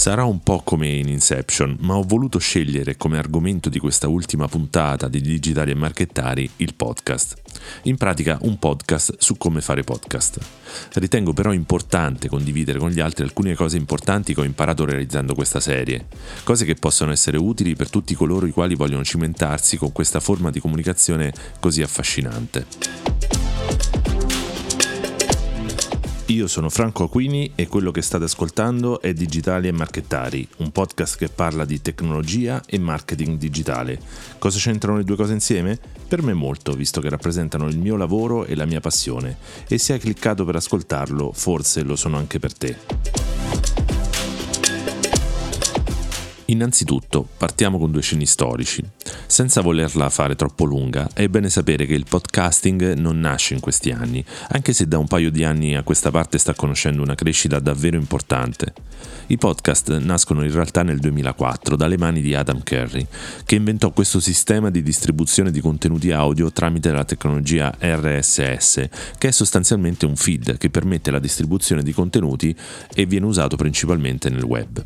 Sarà un po' come in Inception, ma ho voluto scegliere come argomento di questa ultima puntata di Digitali e Marchettari il podcast. In pratica un podcast su come fare podcast. Ritengo però importante condividere con gli altri alcune cose importanti che ho imparato realizzando questa serie, cose che possono essere utili per tutti coloro i quali vogliono cimentarsi con questa forma di comunicazione così affascinante. Io sono Franco Aquini e quello che state ascoltando è Digitali e Marchettari, un podcast che parla di tecnologia e marketing digitale. Cosa c'entrano le due cose insieme? Per me molto, visto che rappresentano il mio lavoro e la mia passione. E se hai cliccato per ascoltarlo, forse lo sono anche per te. Innanzitutto, partiamo con due sceni storici. Senza volerla fare troppo lunga, è bene sapere che il podcasting non nasce in questi anni, anche se da un paio di anni a questa parte sta conoscendo una crescita davvero importante. I podcast nascono in realtà nel 2004 dalle mani di Adam Curry, che inventò questo sistema di distribuzione di contenuti audio tramite la tecnologia RSS, che è sostanzialmente un feed che permette la distribuzione di contenuti e viene usato principalmente nel web.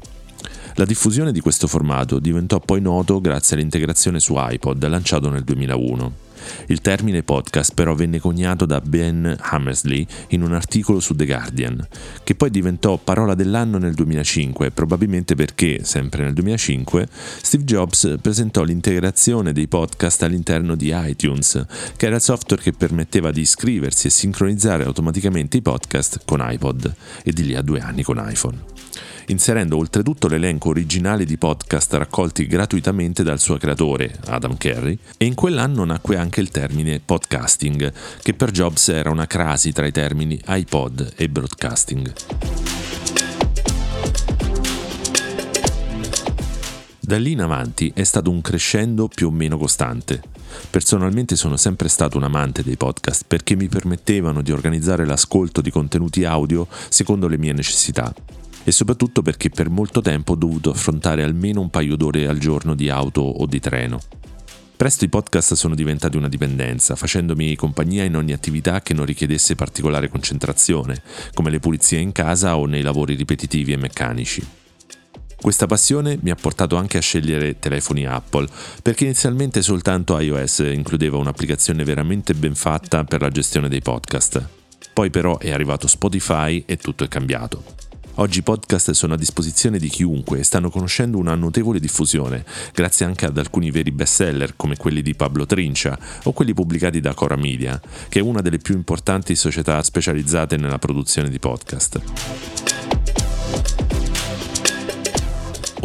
La diffusione di questo formato diventò poi noto grazie all'integrazione su iPod lanciato nel 2001. Il termine podcast però venne coniato da Ben Hammersley in un articolo su The Guardian, che poi diventò parola dell'anno nel 2005, probabilmente perché, sempre nel 2005, Steve Jobs presentò l'integrazione dei podcast all'interno di iTunes, che era il software che permetteva di iscriversi e sincronizzare automaticamente i podcast con iPod, e di lì a due anni con iPhone inserendo oltretutto l'elenco originale di podcast raccolti gratuitamente dal suo creatore, Adam Carey, e in quell'anno nacque anche il termine podcasting, che per Jobs era una crasi tra i termini iPod e broadcasting. Da lì in avanti è stato un crescendo più o meno costante. Personalmente sono sempre stato un amante dei podcast perché mi permettevano di organizzare l'ascolto di contenuti audio secondo le mie necessità e soprattutto perché per molto tempo ho dovuto affrontare almeno un paio d'ore al giorno di auto o di treno. Presto i podcast sono diventati una dipendenza, facendomi compagnia in ogni attività che non richiedesse particolare concentrazione, come le pulizie in casa o nei lavori ripetitivi e meccanici. Questa passione mi ha portato anche a scegliere telefoni Apple, perché inizialmente soltanto iOS includeva un'applicazione veramente ben fatta per la gestione dei podcast. Poi però è arrivato Spotify e tutto è cambiato. Oggi i podcast sono a disposizione di chiunque e stanno conoscendo una notevole diffusione, grazie anche ad alcuni veri bestseller come quelli di Pablo Trincia o quelli pubblicati da Cora Media, che è una delle più importanti società specializzate nella produzione di podcast.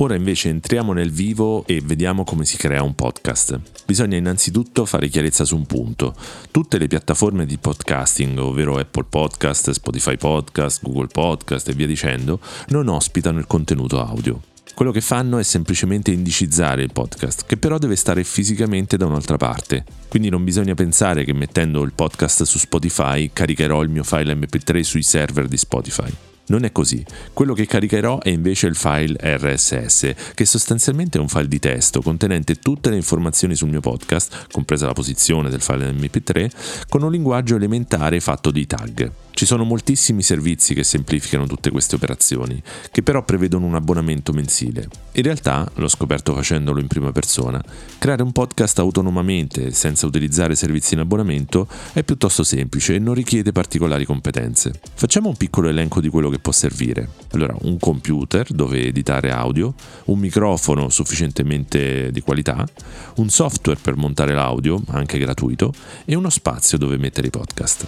Ora invece entriamo nel vivo e vediamo come si crea un podcast. Bisogna innanzitutto fare chiarezza su un punto. Tutte le piattaforme di podcasting, ovvero Apple Podcast, Spotify Podcast, Google Podcast e via dicendo, non ospitano il contenuto audio. Quello che fanno è semplicemente indicizzare il podcast, che però deve stare fisicamente da un'altra parte. Quindi non bisogna pensare che mettendo il podcast su Spotify caricherò il mio file MP3 sui server di Spotify. Non è così. Quello che caricherò è invece il file RSS, che sostanzialmente è un file di testo contenente tutte le informazioni sul mio podcast, compresa la posizione del file MP3, con un linguaggio elementare fatto di tag. Ci sono moltissimi servizi che semplificano tutte queste operazioni, che però prevedono un abbonamento mensile. In realtà, l'ho scoperto facendolo in prima persona, creare un podcast autonomamente, senza utilizzare servizi in abbonamento, è piuttosto semplice e non richiede particolari competenze. Facciamo un piccolo elenco di quello che può servire. Allora, un computer dove editare audio, un microfono sufficientemente di qualità, un software per montare l'audio, anche gratuito, e uno spazio dove mettere i podcast.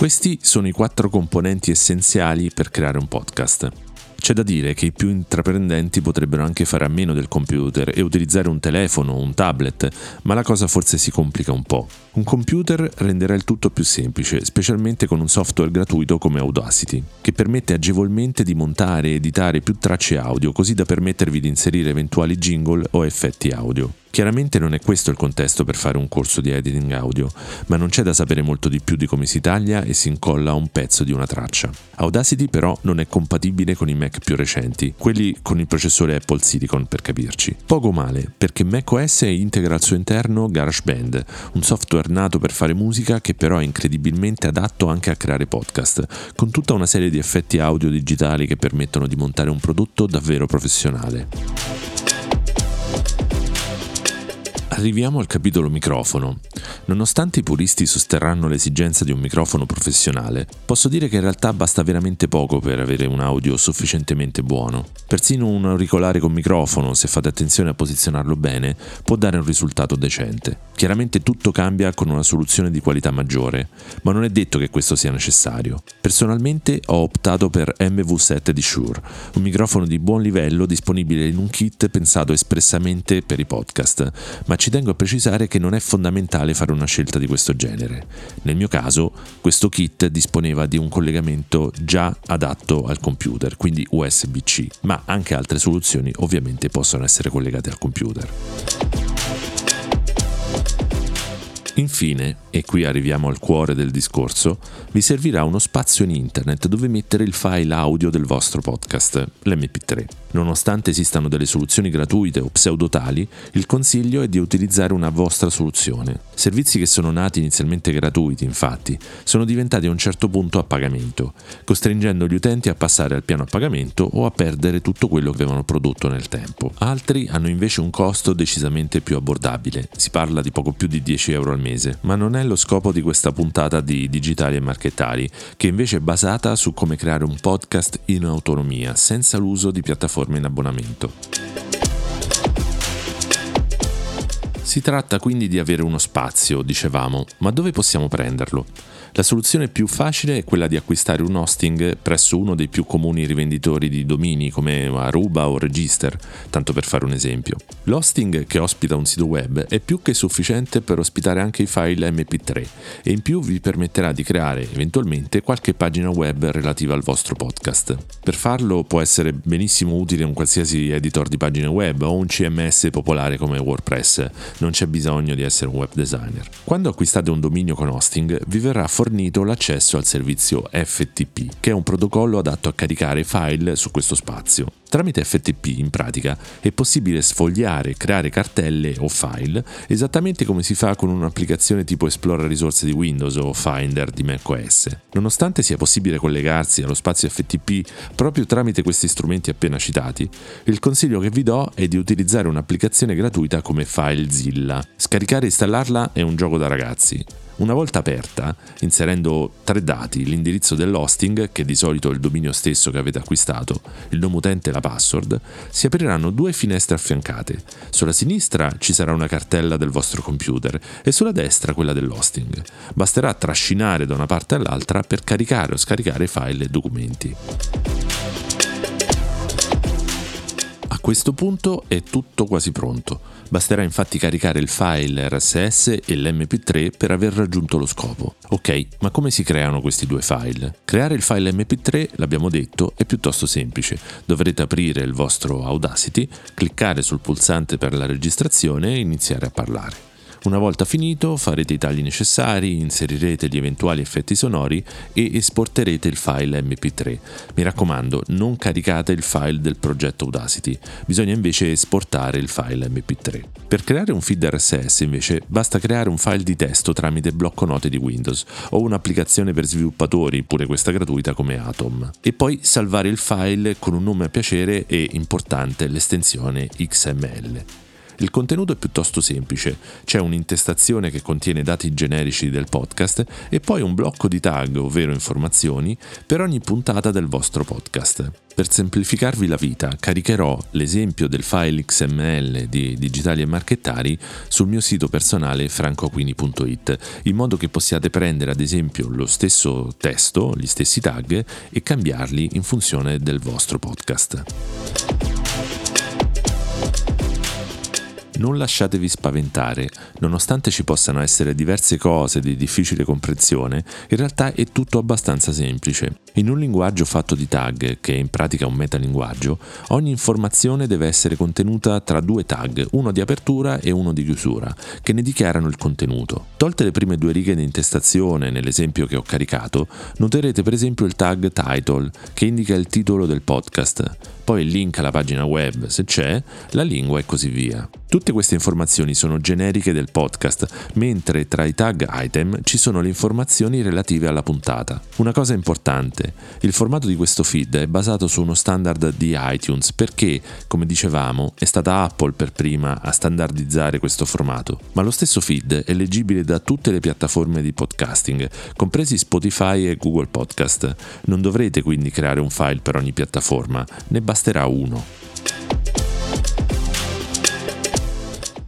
Questi sono i quattro componenti essenziali per creare un podcast. C'è da dire che i più intraprendenti potrebbero anche fare a meno del computer e utilizzare un telefono o un tablet, ma la cosa forse si complica un po'. Un computer renderà il tutto più semplice, specialmente con un software gratuito come Audacity, che permette agevolmente di montare e editare più tracce audio, così da permettervi di inserire eventuali jingle o effetti audio. Chiaramente non è questo il contesto per fare un corso di editing audio, ma non c'è da sapere molto di più di come si taglia e si incolla un pezzo di una traccia. Audacity però non è compatibile con i Mac più recenti, quelli con il processore Apple Silicon per capirci. Poco male, perché macOS integra al suo interno GarageBand, un software nato per fare musica che però è incredibilmente adatto anche a creare podcast, con tutta una serie di effetti audio digitali che permettono di montare un prodotto davvero professionale. Arriviamo al capitolo microfono. Nonostante i puristi sosterranno l'esigenza di un microfono professionale, posso dire che in realtà basta veramente poco per avere un audio sufficientemente buono. Persino un auricolare con microfono, se fate attenzione a posizionarlo bene, può dare un risultato decente. Chiaramente tutto cambia con una soluzione di qualità maggiore, ma non è detto che questo sia necessario. Personalmente ho optato per MV7 di Shure, un microfono di buon livello disponibile in un kit pensato espressamente per i podcast, ma ci tengo a precisare che non è fondamentale fare una scelta di questo genere. Nel mio caso, questo kit disponeva di un collegamento già adatto al computer, quindi USB-C, ma anche altre soluzioni ovviamente possono essere collegate al computer. Infine, e qui arriviamo al cuore del discorso, vi servirà uno spazio in internet dove mettere il file audio del vostro podcast, l'MP3. Nonostante esistano delle soluzioni gratuite o pseudotali, il consiglio è di utilizzare una vostra soluzione. Servizi che sono nati inizialmente gratuiti, infatti, sono diventati a un certo punto a pagamento, costringendo gli utenti a passare al piano a pagamento o a perdere tutto quello che avevano prodotto nel tempo. Altri hanno invece un costo decisamente più abbordabile, si parla di poco più di 10 euro al mese, ma non è lo scopo di questa puntata di Digitali e Marchettari, che invece è basata su come creare un podcast in autonomia, senza l'uso di piattaforme in abbonamento. Si tratta quindi di avere uno spazio, dicevamo, ma dove possiamo prenderlo? La soluzione più facile è quella di acquistare un hosting presso uno dei più comuni rivenditori di domini come Aruba o Register, tanto per fare un esempio. L'hosting che ospita un sito web è più che sufficiente per ospitare anche i file MP3 e in più vi permetterà di creare eventualmente qualche pagina web relativa al vostro podcast. Per farlo può essere benissimo utile un qualsiasi editor di pagine web o un CMS popolare come WordPress, non c'è bisogno di essere un web designer. Quando acquistate un dominio con hosting vi verrà fornito l'accesso al servizio FTP, che è un protocollo adatto a caricare file su questo spazio. Tramite FTP, in pratica, è possibile sfogliare e creare cartelle o file esattamente come si fa con un'applicazione tipo Esplora risorse di Windows o Finder di macOS. Nonostante sia possibile collegarsi allo spazio FTP proprio tramite questi strumenti appena citati, il consiglio che vi do è di utilizzare un'applicazione gratuita come FileZilla. Scaricare e installarla è un gioco da ragazzi. Una volta aperta, inserendo tre dati, l'indirizzo dell'hosting, che di solito è il dominio stesso che avete acquistato, il nome utente e la password, si apriranno due finestre affiancate. Sulla sinistra ci sarà una cartella del vostro computer e sulla destra quella dell'hosting. Basterà trascinare da una parte all'altra per caricare o scaricare file e documenti. Questo punto è tutto quasi pronto. Basterà infatti caricare il file RSS e l'MP3 per aver raggiunto lo scopo. Ok, ma come si creano questi due file? Creare il file MP3, l'abbiamo detto, è piuttosto semplice. Dovrete aprire il vostro Audacity, cliccare sul pulsante per la registrazione e iniziare a parlare. Una volta finito farete i tagli necessari, inserirete gli eventuali effetti sonori e esporterete il file MP3. Mi raccomando, non caricate il file del progetto Audacity, bisogna invece esportare il file MP3. Per creare un feed RSS invece basta creare un file di testo tramite blocco note di Windows o un'applicazione per sviluppatori, pure questa gratuita come Atom, e poi salvare il file con un nome a piacere e importante l'estensione XML. Il contenuto è piuttosto semplice, c'è un'intestazione che contiene dati generici del podcast e poi un blocco di tag, ovvero informazioni, per ogni puntata del vostro podcast. Per semplificarvi la vita, caricherò l'esempio del file XML di Digitali e Marchettari sul mio sito personale francoaquini.it, in modo che possiate prendere ad esempio lo stesso testo, gli stessi tag e cambiarli in funzione del vostro podcast. Non lasciatevi spaventare, nonostante ci possano essere diverse cose di difficile comprensione, in realtà è tutto abbastanza semplice. In un linguaggio fatto di tag, che è in pratica un metalinguaggio, ogni informazione deve essere contenuta tra due tag, uno di apertura e uno di chiusura, che ne dichiarano il contenuto. Tolte le prime due righe di intestazione nell'esempio che ho caricato, noterete per esempio il tag title, che indica il titolo del podcast poi il link alla pagina web se c'è, la lingua e così via. Tutte queste informazioni sono generiche del podcast, mentre tra i tag item ci sono le informazioni relative alla puntata. Una cosa importante, il formato di questo feed è basato su uno standard di iTunes perché, come dicevamo, è stata Apple per prima a standardizzare questo formato, ma lo stesso feed è leggibile da tutte le piattaforme di podcasting, compresi Spotify e Google Podcast. Non dovrete quindi creare un file per ogni piattaforma, ne basterà uno.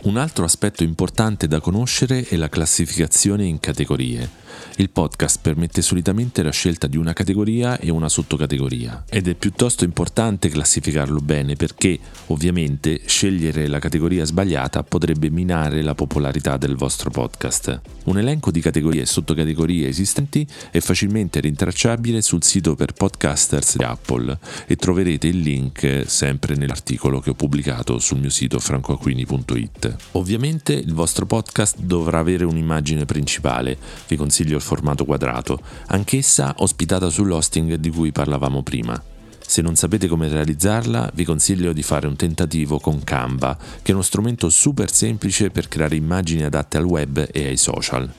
Un altro aspetto importante da conoscere è la classificazione in categorie. Il podcast permette solitamente la scelta di una categoria e una sottocategoria ed è piuttosto importante classificarlo bene perché, ovviamente, scegliere la categoria sbagliata potrebbe minare la popolarità del vostro podcast. Un elenco di categorie e sottocategorie esistenti è facilmente rintracciabile sul sito per podcasters di Apple e troverete il link sempre nell'articolo che ho pubblicato sul mio sito francoacquini.it. Ovviamente il vostro podcast dovrà avere un'immagine principale, vi consiglio il formato quadrato, anch'essa ospitata sull'hosting di cui parlavamo prima. Se non sapete come realizzarla, vi consiglio di fare un tentativo con Canva, che è uno strumento super semplice per creare immagini adatte al web e ai social.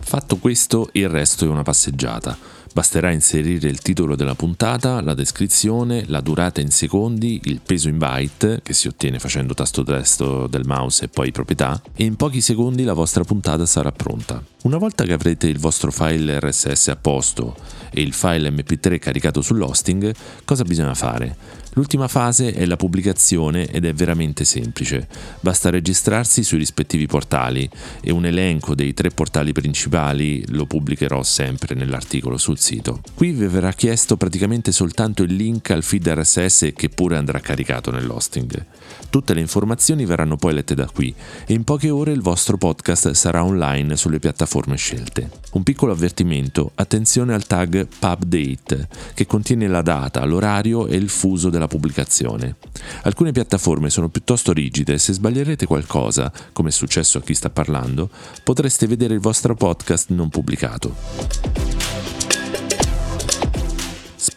Fatto questo, il resto è una passeggiata. Basterà inserire il titolo della puntata, la descrizione, la durata in secondi, il peso in byte, che si ottiene facendo tasto destro del mouse e poi proprietà, e in pochi secondi la vostra puntata sarà pronta. Una volta che avrete il vostro file RSS a posto e il file MP3 caricato sull'hosting, cosa bisogna fare? L'ultima fase è la pubblicazione ed è veramente semplice. Basta registrarsi sui rispettivi portali e un elenco dei tre portali principali lo pubblicherò sempre nell'articolo sul sito. Qui vi verrà chiesto praticamente soltanto il link al feed RSS che pure andrà caricato nell'hosting. Tutte le informazioni verranno poi lette da qui e in poche ore il vostro podcast sarà online sulle piattaforme scelte. Un piccolo avvertimento, attenzione al tag pubdate che contiene la data, l'orario e il fuso della pubblicazione. Alcune piattaforme sono piuttosto rigide e se sbaglierete qualcosa, come è successo a chi sta parlando, potreste vedere il vostro podcast non pubblicato.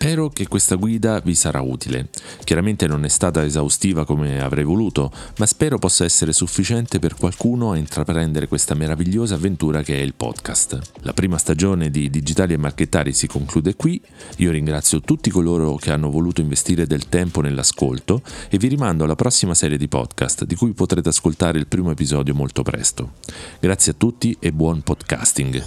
Spero che questa guida vi sarà utile. Chiaramente non è stata esaustiva come avrei voluto, ma spero possa essere sufficiente per qualcuno a intraprendere questa meravigliosa avventura che è il podcast. La prima stagione di Digitali e Marchettari si conclude qui. Io ringrazio tutti coloro che hanno voluto investire del tempo nell'ascolto e vi rimando alla prossima serie di podcast di cui potrete ascoltare il primo episodio molto presto. Grazie a tutti e buon podcasting.